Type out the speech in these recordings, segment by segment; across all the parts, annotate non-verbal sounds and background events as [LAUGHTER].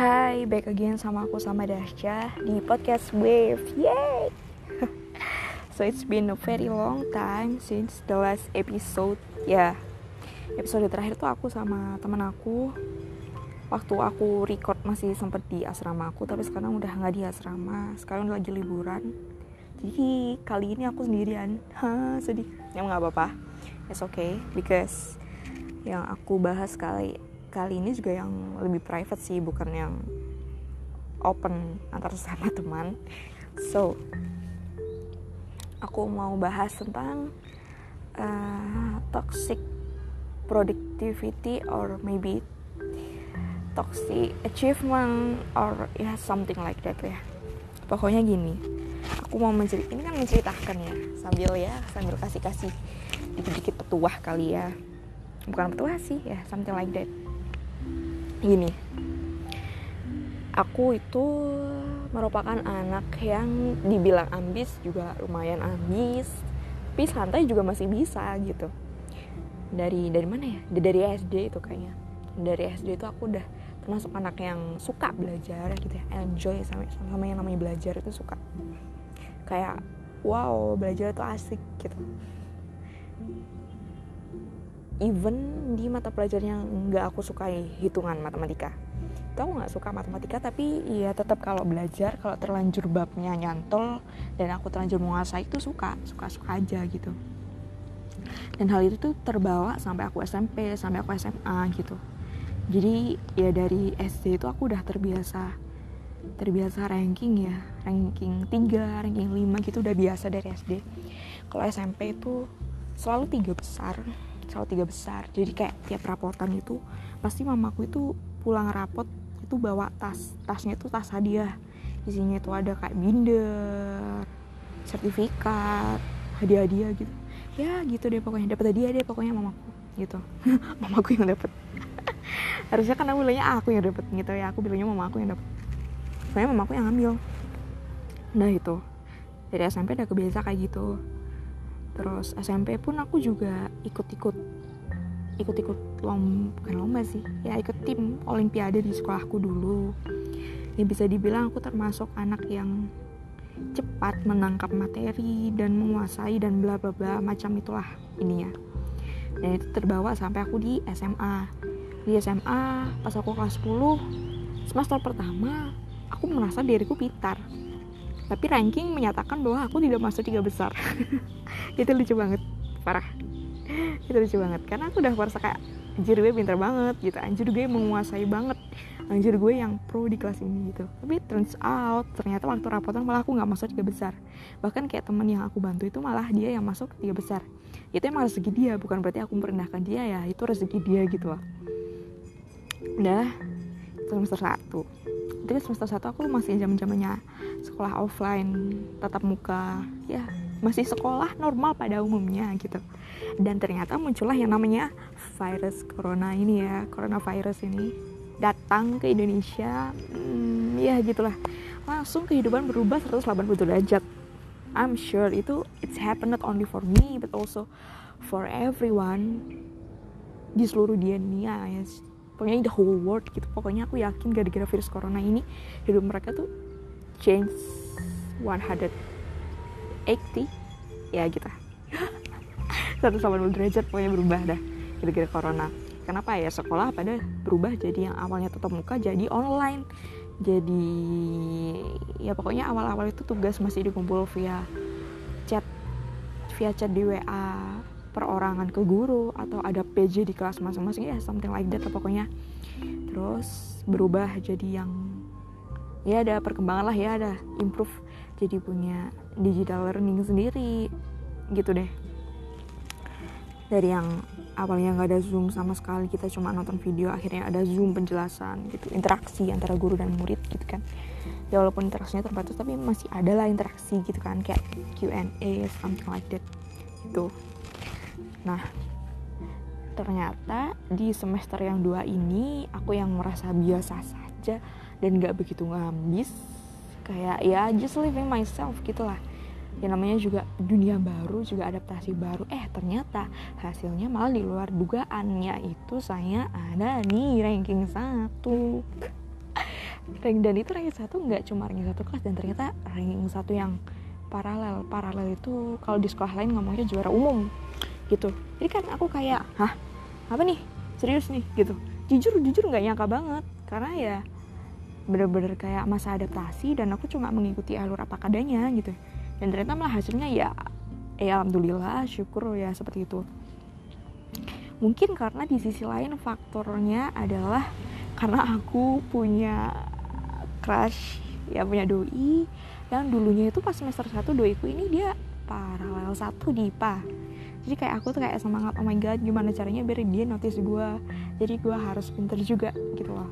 Hai, back again sama aku sama Dasha di podcast Wave. Yay! [LAUGHS] so it's been a very long time since the last episode. Ya, yeah. episode terakhir tuh aku sama teman aku. Waktu aku record masih sempet di asrama aku, tapi sekarang udah nggak di asrama. Sekarang lagi liburan. Jadi kali ini aku sendirian. [LAUGHS] Hah, sedih. Ya nggak apa-apa. It's okay because yang aku bahas kali kali ini juga yang lebih private sih bukan yang open antar [LAUGHS] sama teman. So aku mau bahas tentang uh, toxic productivity or maybe toxic achievement or ya yeah, something like that ya. Pokoknya gini aku mau menceritakan ini kan menceritakan ya sambil ya sambil kasih kasih dikit-dikit petuah kali ya. Bukan petuah sih ya something like that gini. Aku itu merupakan anak yang dibilang ambis juga lumayan ambis tapi santai juga masih bisa gitu. Dari dari mana ya? Dari SD itu kayaknya. Dari SD itu aku udah termasuk anak yang suka belajar gitu ya enjoy sama sama yang namanya belajar itu suka. Kayak wow belajar itu asik gitu even di mata pelajaran yang nggak aku sukai hitungan matematika. Itu aku nggak suka matematika? Tapi ya tetap kalau belajar kalau terlanjur babnya nyantol dan aku terlanjur menguasai itu suka suka suka aja gitu. Dan hal itu tuh terbawa sampai aku SMP sampai aku SMA gitu. Jadi ya dari SD itu aku udah terbiasa terbiasa ranking ya ranking 3, ranking 5 gitu udah biasa dari SD kalau SMP itu selalu tiga besar selalu tiga besar. Jadi kayak tiap rapotan itu pasti mamaku itu pulang rapot itu bawa tas. Tasnya itu tas hadiah. Isinya itu ada kayak binder sertifikat hadiah-hadiah gitu. Ya gitu deh pokoknya. Dapat hadiah deh pokoknya mamaku gitu. [LAUGHS] Mamaku yang dapat [LAUGHS] harusnya kan aku bilangnya aku yang dapat gitu ya. Aku bilangnya mamaku yang dapat soalnya mamaku yang ngambil nah itu dari SMP udah kebiasa kayak gitu terus SMP pun aku juga ikut-ikut ikut-ikut lomba bukan lomba sih ya ikut tim olimpiade di sekolahku dulu. Ya bisa dibilang aku termasuk anak yang cepat menangkap materi dan menguasai dan bla bla bla macam itulah ininya. Dan itu terbawa sampai aku di SMA di SMA pas aku kelas 10 semester pertama aku merasa diriku pintar tapi ranking menyatakan bahwa aku tidak masuk tiga besar. [LAUGHS] Itu lucu banget. Parah. Itu lucu banget. Karena aku udah merasa kayak anjir gue pintar banget gitu. Anjir gue menguasai banget. Anjir gue yang pro di kelas ini gitu. Tapi turns out ternyata waktu rapotan malah aku nggak masuk tiga besar. Bahkan kayak temen yang aku bantu itu malah dia yang masuk tiga besar. Itu emang rezeki dia bukan berarti aku merendahkan dia ya. Itu rezeki dia gitu loh. Udah semester satu itu semester satu aku masih zaman zamannya sekolah offline tatap muka. Ya masih sekolah normal pada umumnya gitu. Dan ternyata muncullah yang namanya virus corona ini ya coronavirus ini. Datang ke Indonesia hmm, ya gitulah. Langsung kehidupan berubah 180 derajat. I'm sure itu it's happened not only for me but also for everyone di seluruh dunia ya pokoknya the whole world gitu. Pokoknya aku yakin gara-gara virus corona ini hidup mereka tuh change 180 ya gitu. [GASPS] 180 derajat pokoknya berubah dah gara-gara corona. Kenapa ya? Sekolah pada berubah jadi yang awalnya tetap muka jadi online. Jadi ya pokoknya awal-awal itu tugas masih dikumpul via chat via chat di WA perorangan ke guru atau ada PJ di kelas masing-masing ya something like that pokoknya. Terus berubah jadi yang ya ada perkembangan lah ya ada improve jadi punya digital learning sendiri gitu deh. Dari yang awalnya nggak ada zoom sama sekali kita cuma nonton video akhirnya ada zoom penjelasan gitu interaksi antara guru dan murid gitu kan. Ya walaupun interaksinya terbatas tapi masih ada lah interaksi gitu kan kayak Q&A something like that gitu Nah, ternyata di semester yang dua ini aku yang merasa biasa saja dan gak begitu ngambis. Kayak ya just living myself gitulah ya namanya juga dunia baru juga adaptasi baru. Eh ternyata hasilnya malah di luar dugaannya itu saya ada nih ranking satu. [LAUGHS] Rank dan itu ranking satu nggak cuma ranking satu kelas dan ternyata ranking satu yang paralel. Paralel itu kalau di sekolah lain ngomongnya juara umum gitu. Jadi kan aku kayak hah? Apa nih? Serius nih? Gitu. Jujur jujur nggak nyangka banget. Karena ya bener-bener kayak masa adaptasi dan aku cuma mengikuti alur apa kadanya gitu. Dan ternyata malah hasilnya ya ya alhamdulillah syukur ya seperti itu. Mungkin karena di sisi lain faktornya adalah karena aku punya crush ya punya doi yang dulunya itu pas semester 1 doiku ini dia paralel satu di IPA jadi kayak aku tuh kayak semangat oh my god gimana caranya biar dia notice gue jadi gue harus pinter juga gitu loh.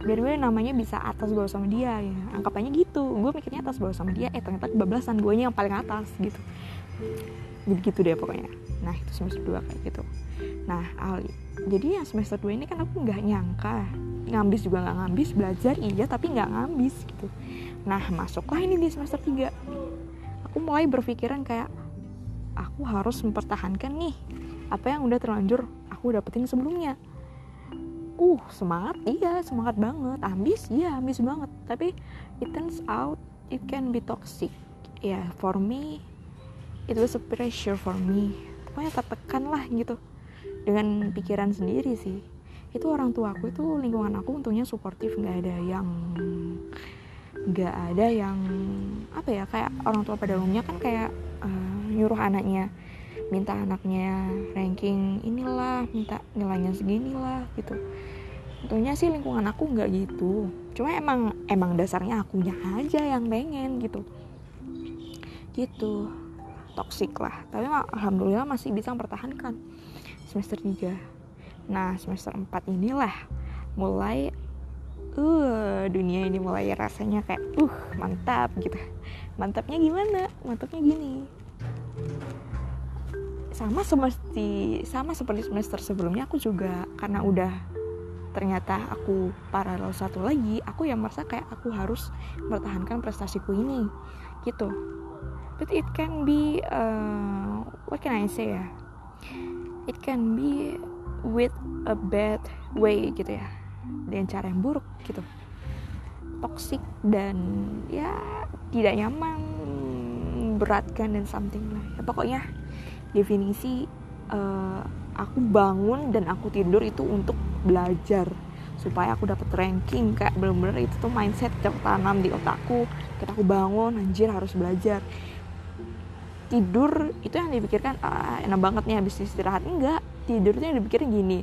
Biar gue namanya bisa atas bawah sama dia ya. Anggapannya gitu. Gue mikirnya atas bawah sama dia eh ternyata kebablasan. Gue yang paling atas gitu. Jadi gitu deh pokoknya. Nah itu semester 2 kayak gitu. Nah Ali jadi yang semester 2 ini kan aku nggak nyangka. Ngambis juga nggak ngambis belajar iya tapi nggak ngambis gitu. Nah masuklah ini di semester 3 aku mulai berpikiran kayak aku harus mempertahankan nih apa yang udah terlanjur aku dapetin sebelumnya. Uh semangat iya semangat banget. Ambis iya ambis banget. Tapi it turns out it can be toxic. Ya yeah, for me it was a pressure for me. Pokoknya tertekan lah gitu. Dengan pikiran sendiri sih. Itu orang tua aku itu lingkungan aku untungnya suportif nggak ada yang nggak ada yang apa ya kayak orang tua pada umumnya kan kayak uh, nyuruh anaknya minta anaknya ranking inilah minta nilainya segini lah gitu. Tentunya sih lingkungan aku nggak gitu. Cuma emang emang dasarnya akunya aja yang pengen gitu. Gitu. Toksik lah. Tapi alhamdulillah masih bisa mempertahankan. Semester 3 nah semester 4 inilah mulai uh dunia ini mulai rasanya kayak uh mantap gitu. Mantapnya gimana? Mantapnya gini. Sama seperti sama seperti semester sebelumnya aku juga karena udah ternyata aku paralel satu lagi aku yang merasa kayak aku harus mempertahankan prestasiku ini gitu. But it can be uh, what can I say ya? It can be with a bad way gitu ya dengan cara yang buruk gitu. Toxic dan ya tidak nyaman beratkan dan something lah. Ya, pokoknya definisi uh, aku bangun dan aku tidur itu untuk belajar. Supaya aku dapat ranking kayak bener-bener itu tuh mindset tertanam di otakku. Ketika aku bangun anjir harus belajar. Tidur itu yang dipikirkan ah, enak banget nih habis istirahat. Enggak tidur itu yang dipikirin gini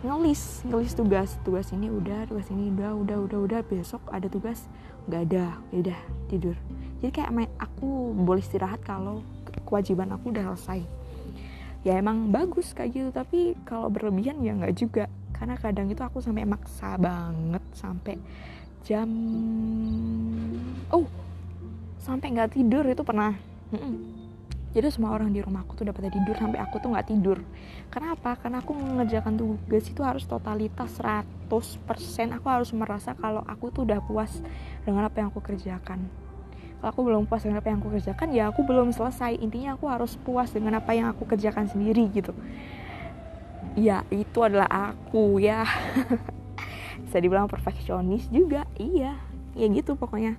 ngelis ngelis tugas tugas ini udah tugas ini udah udah udah udah besok ada tugas nggak ada ya udah tidur. Jadi kayak main aku boleh istirahat kalau kewajiban aku udah selesai. Ya emang bagus kayak gitu tapi kalau berlebihan ya nggak juga. Karena kadang itu aku sampai maksa banget sampai jam oh sampai nggak tidur itu pernah jadi semua orang di rumahku tuh dapat tidur sampai aku tuh nggak tidur. Kenapa? Karena aku mengerjakan tugas itu harus totalitas 100% aku harus merasa kalau aku tuh udah puas dengan apa yang aku kerjakan. Kalau aku belum puas dengan apa yang aku kerjakan ya aku belum selesai. Intinya aku harus puas dengan apa yang aku kerjakan sendiri gitu. Ya itu adalah aku ya. [LAUGHS] Bisa dibilang perfeksionis juga iya. Ya gitu pokoknya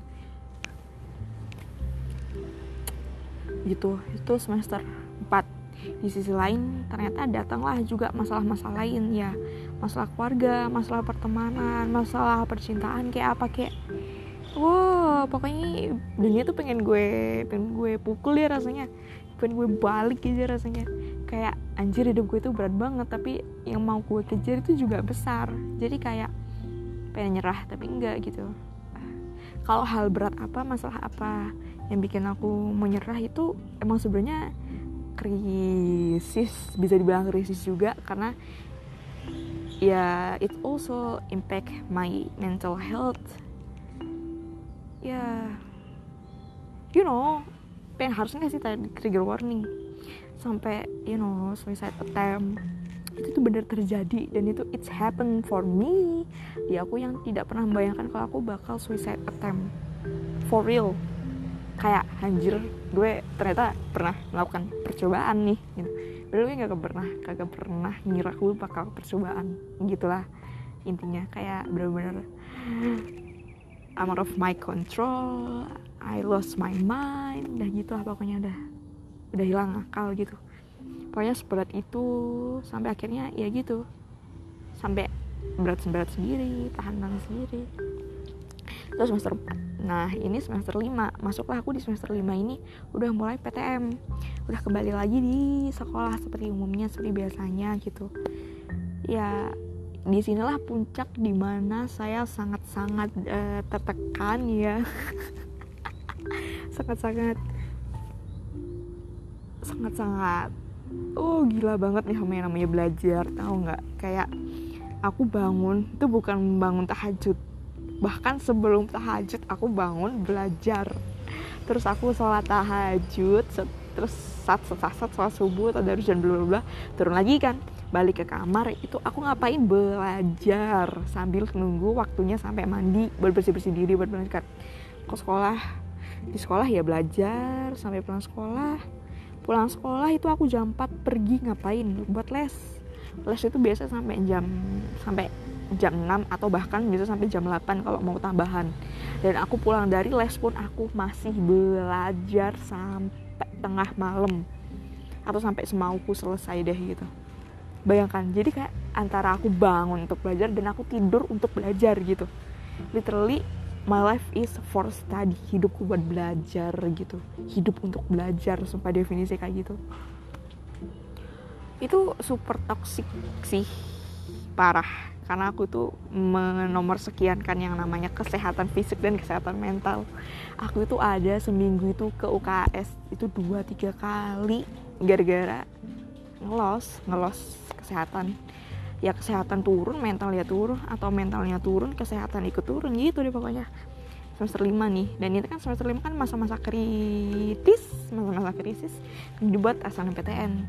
gitu. Itu semester 4 di sisi lain ternyata datanglah juga masalah-masalah lain ya. Masalah keluarga masalah pertemanan masalah percintaan kayak apa kayak wow pokoknya dunia tuh pengen gue pengen gue pukul ya rasanya. Pengen gue balik aja rasanya. Kayak anjir hidup gue itu berat banget tapi yang mau gue kejar itu juga besar. Jadi kayak pengen nyerah tapi enggak gitu kalau hal berat apa masalah apa yang bikin aku menyerah itu emang sebenarnya krisis bisa dibilang krisis juga karena ya it also impact my mental health. Ya you know pengen harusnya sih tadi trigger warning? Sampai you know suicide attempt itu tuh benar terjadi dan itu it's happen for me. Di aku yang tidak pernah membayangkan kalau aku bakal suicide attempt. For real. Kayak anjir gue ternyata pernah melakukan percobaan nih gitu. Padahal gue gak pernah kagak pernah ngira gue bakal percobaan gitulah intinya. Kayak bener-bener I'm out of my control I lost my mind udah gitu lah pokoknya udah udah hilang akal gitu pokoknya seberat itu sampai akhirnya ya gitu. Sampai berat-berat sendiri tahanan sendiri. Terus semester 4 nah ini semester 5 masuklah aku di semester 5 ini udah mulai PTM udah kembali lagi di sekolah seperti umumnya seperti biasanya gitu. Ya di sinilah puncak di mana saya sangat-sangat uh, tertekan ya. [LAUGHS] Sangat-sangat sangat-sangat oh gila banget nih sama yang namanya belajar tahu nggak? Kayak aku bangun itu bukan bangun tahajud. Bahkan sebelum tahajud aku bangun belajar. Terus aku sholat tahajud terus saat saat saat sholat subuh atau dari jam bla bla turun lagi kan. Balik ke kamar itu aku ngapain? Belajar sambil nunggu waktunya sampai mandi buat bersih bersih diri buat berangkat ke sekolah di sekolah ya belajar sampai pulang sekolah pulang sekolah itu aku jam 4 pergi ngapain? Buat les. Les itu biasa sampai jam sampai jam 6 atau bahkan bisa sampai jam 8 kalau mau tambahan. Dan aku pulang dari les pun aku masih belajar sampai tengah malam. Atau sampai semauku selesai deh gitu. Bayangkan jadi kayak antara aku bangun untuk belajar dan aku tidur untuk belajar gitu. Literally my life is for study. Hidupku buat belajar gitu. Hidup untuk belajar sumpah definisi kayak gitu. Itu super toxic sih. Parah. Karena aku tuh menomor sekian kan yang namanya kesehatan fisik dan kesehatan mental. Aku itu ada seminggu itu ke UKS itu dua tiga kali. Gara-gara ngelos ngelos kesehatan ya kesehatan turun mentalnya turun atau mentalnya turun kesehatan ikut turun gitu deh pokoknya. Semester 5 nih dan ini kan semester 5 kan masa-masa kritis masa-masa krisis dibuat SNMPTN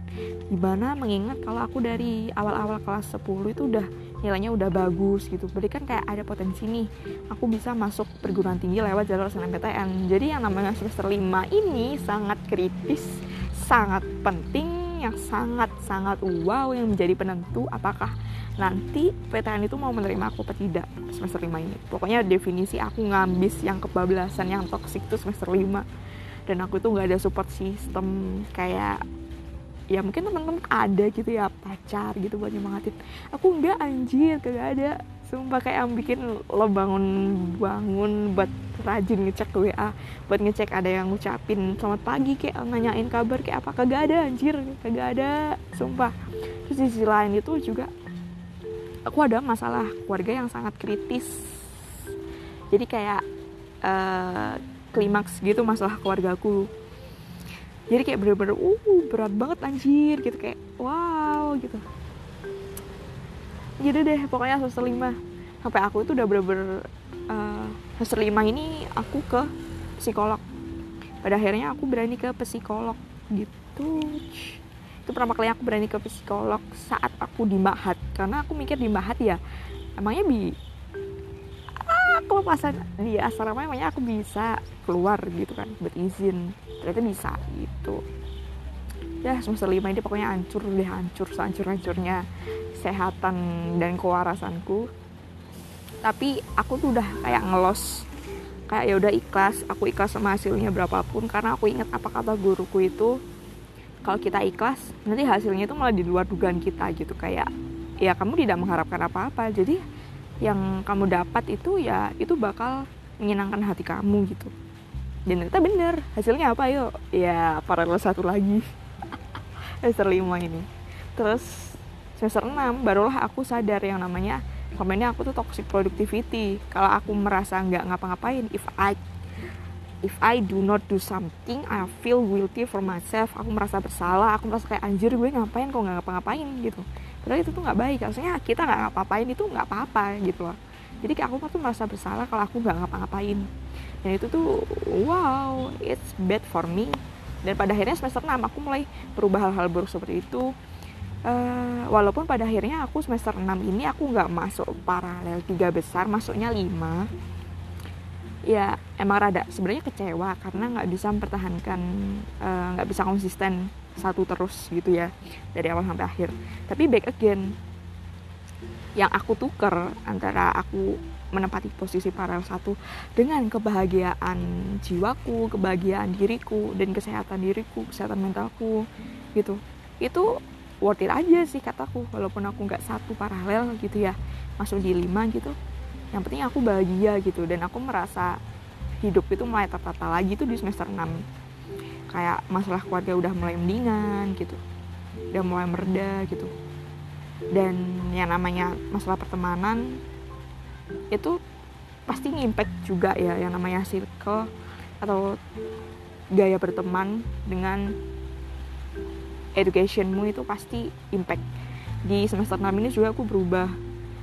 gimana mengingat kalau aku dari awal-awal kelas 10 itu udah nilainya udah bagus gitu. Berarti kan kayak ada potensi nih aku bisa masuk perguruan tinggi lewat jalur SNMPTN jadi yang namanya semester 5 ini sangat kritis sangat penting yang sangat-sangat wow yang menjadi penentu apakah nanti PTN itu mau menerima aku atau tidak semester 5 ini. Pokoknya definisi aku ngambis yang kebablasan yang toksik itu semester 5 dan aku itu nggak ada support system kayak ya mungkin teman-teman ada gitu ya pacar gitu buat nyemangatin. Aku nggak anjir kagak ada. Sumpah kayak yang bikin lo bangun bangun buat rajin ngecek WA buat ngecek ada yang ngucapin selamat pagi kayak nanyain kabar kayak apa. Kagak ada anjir kagak ada sumpah. Terus di sisi lain itu juga aku ada masalah keluarga yang sangat kritis. Jadi kayak uh, klimaks gitu masalah keluargaku jadi kayak bener-bener uh berat banget anjir gitu kayak wow gitu. Gitu deh pokoknya semester lima. Sampai aku itu udah bener-bener uh, semester lima ini aku ke psikolog. Pada akhirnya aku berani ke psikolog gitu itu pertama kali aku berani ke psikolog saat aku di Mahat. Karena aku mikir di Mahat ya emangnya bi ah, kelepasan di asrama emangnya aku bisa keluar gitu kan buat izin. Ternyata bisa gitu. Ya semester lima ini pokoknya hancur deh hancur sehancur-hancurnya kesehatan dan kewarasanku. Tapi aku tuh udah kayak ngelos kayak ya udah ikhlas aku ikhlas sama hasilnya berapapun. Karena aku ingat apa kata guruku itu kalau kita ikhlas nanti hasilnya itu malah di luar dugaan kita gitu. Kayak ya kamu tidak mengharapkan apa-apa. Jadi yang kamu dapat itu ya itu bakal menyenangkan hati kamu gitu. Dan ternyata bener. Hasilnya apa? Yuk ya paralel satu lagi. [LAUGHS] Semester lima ini. Terus semester 6 barulah aku sadar yang namanya komennya aku tuh toxic productivity. Kalau aku merasa nggak ngapa-ngapain if I if I do not do something I feel guilty for myself. Aku merasa bersalah aku merasa kayak anjir gue ngapain? Kok nggak ngapa-ngapain? Gitu. Padahal itu tuh nggak baik. Harusnya kita nggak ngapa-ngapain itu nggak apa-apa gitu loh. Jadi kayak aku tuh merasa bersalah kalau aku nggak ngapa-ngapain. Dan itu tuh wow it's bad for me. Dan pada akhirnya semester 6 aku mulai berubah hal-hal buruk seperti itu. Uh, walaupun pada akhirnya aku semester 6 ini aku nggak masuk paralel tiga besar masuknya 5 ya emang rada sebenarnya kecewa karena nggak bisa mempertahankan eh, nggak uh, bisa konsisten satu terus gitu ya dari awal sampai akhir. Tapi back again yang aku tuker antara aku menempati posisi paralel satu dengan kebahagiaan jiwaku kebahagiaan diriku dan kesehatan diriku kesehatan mentalku gitu. Itu worth it aja sih kataku walaupun aku nggak satu paralel gitu ya masuk di lima gitu yang penting aku bahagia gitu dan aku merasa hidup itu mulai tertata lagi tuh di semester 6 kayak masalah keluarga udah mulai mendingan gitu udah mulai mereda gitu. Dan yang namanya masalah pertemanan itu pasti ngimpact juga ya yang namanya circle atau gaya berteman dengan educationmu itu pasti impact. Di semester 6 ini juga aku berubah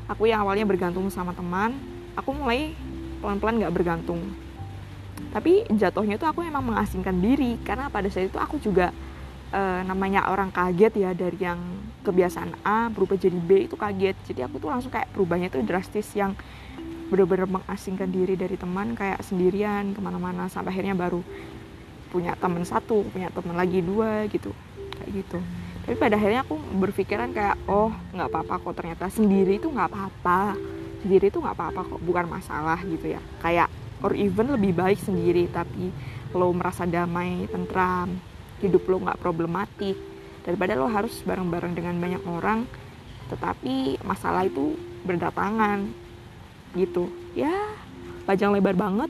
aku yang awalnya bergantung sama teman aku mulai pelan-pelan gak bergantung. Tapi jatuhnya itu aku emang mengasingkan diri karena pada saat itu aku juga e, namanya orang kaget ya dari yang kebiasaan A berubah jadi B itu kaget. Jadi aku tuh langsung kayak berubahnya tuh drastis yang bener-bener mengasingkan diri dari teman kayak sendirian ke mana-mana sampai akhirnya baru punya teman satu punya teman lagi dua gitu. Kayak gitu tapi pada akhirnya aku berpikiran kayak oh nggak apa-apa kok ternyata sendiri itu nggak apa-apa. Sendiri itu nggak apa-apa kok bukan masalah gitu ya. Kayak or even lebih baik sendiri tapi lo merasa damai tentram hidup lo nggak problematik. Daripada lo harus bareng-bareng dengan banyak orang tetapi masalah itu berdatangan gitu. Ya panjang lebar banget.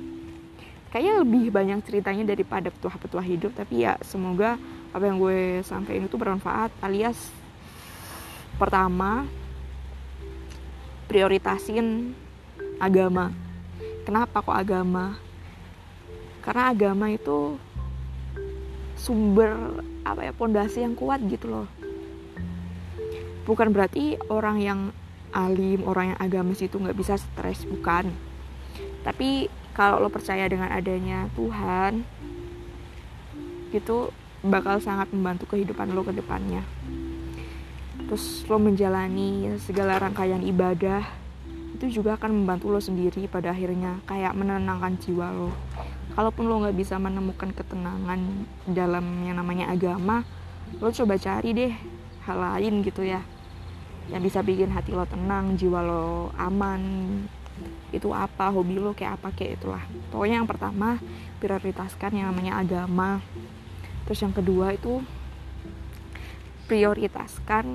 Kayaknya lebih banyak ceritanya daripada petuah-petuah hidup tapi ya semoga apa yang gue sampaikan itu bermanfaat alias pertama prioritasin agama. Kenapa kok agama? Karena agama itu sumber apa ya pondasi yang kuat gitu loh. Bukan berarti orang yang alim orang yang agamis itu nggak bisa stres bukan. Tapi kalau lo percaya dengan adanya Tuhan itu bakal sangat membantu kehidupan lo ke depannya. Terus lo menjalani segala rangkaian ibadah itu juga akan membantu lo sendiri pada akhirnya kayak menenangkan jiwa lo. Kalaupun lo nggak bisa menemukan ketenangan dalam yang namanya agama lo coba cari deh hal lain gitu ya yang bisa bikin hati lo tenang jiwa lo aman. Itu apa hobi lo kayak apa kayak itulah. Pokoknya yang pertama prioritaskan yang namanya agama terus yang kedua itu prioritaskan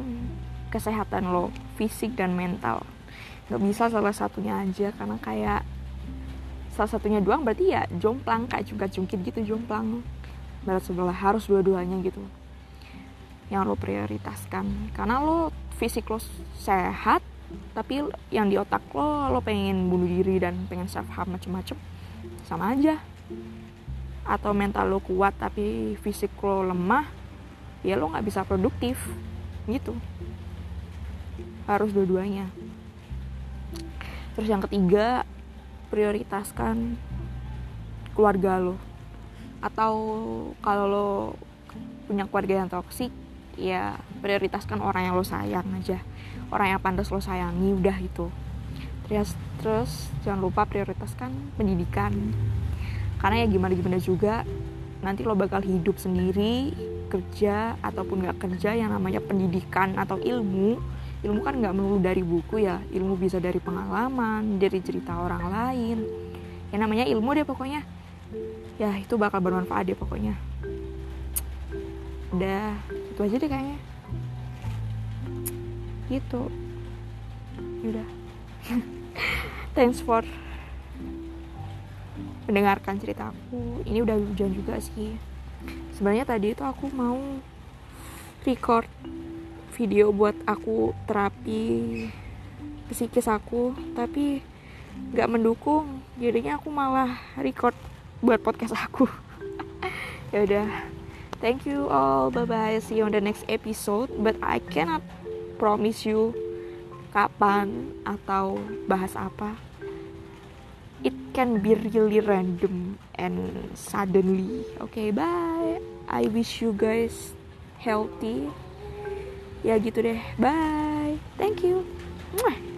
kesehatan lo fisik dan mental. Nggak bisa salah satunya aja karena kayak salah satunya doang berarti ya jomplang kayak cungkit cungkit gitu jomplang. Berat sebelah harus dua-duanya gitu. Yang lo prioritaskan. Karena lo fisik lo sehat tapi yang di otak lo lo pengen bunuh diri dan pengen self harm macem-macem sama aja atau mental lo kuat tapi fisik lo lemah ya lo nggak bisa produktif. Gitu. Harus dua-duanya. Terus yang ketiga prioritaskan keluarga lo. Atau kalau lo punya keluarga yang toksik ya prioritaskan orang yang lo sayang aja. Orang yang pantas lo sayangi udah itu terus terus jangan lupa prioritaskan pendidikan karena ya gimana gimana juga nanti lo bakal hidup sendiri kerja ataupun nggak kerja yang namanya pendidikan atau ilmu. Ilmu kan nggak melulu dari buku ya ilmu bisa dari pengalaman dari cerita orang lain. Yang namanya ilmu deh pokoknya. Ya itu bakal bermanfaat deh pokoknya. Udah itu aja deh kayaknya. Gitu. Udah [LAUGHS] thanks for mendengarkan ceritaku ini udah hujan juga sih. Sebenarnya tadi itu aku mau record video buat aku terapi psikis aku tapi nggak mendukung. Jadinya aku malah record buat podcast aku. [LAUGHS] Ya udah. Thank you all. Bye bye see you on the next episode. But I cannot promise you kapan atau bahas apa it can be really random and suddenly okay bye. I wish you guys healthy. Ya gitu deh. Bye. Thank you. Mwah.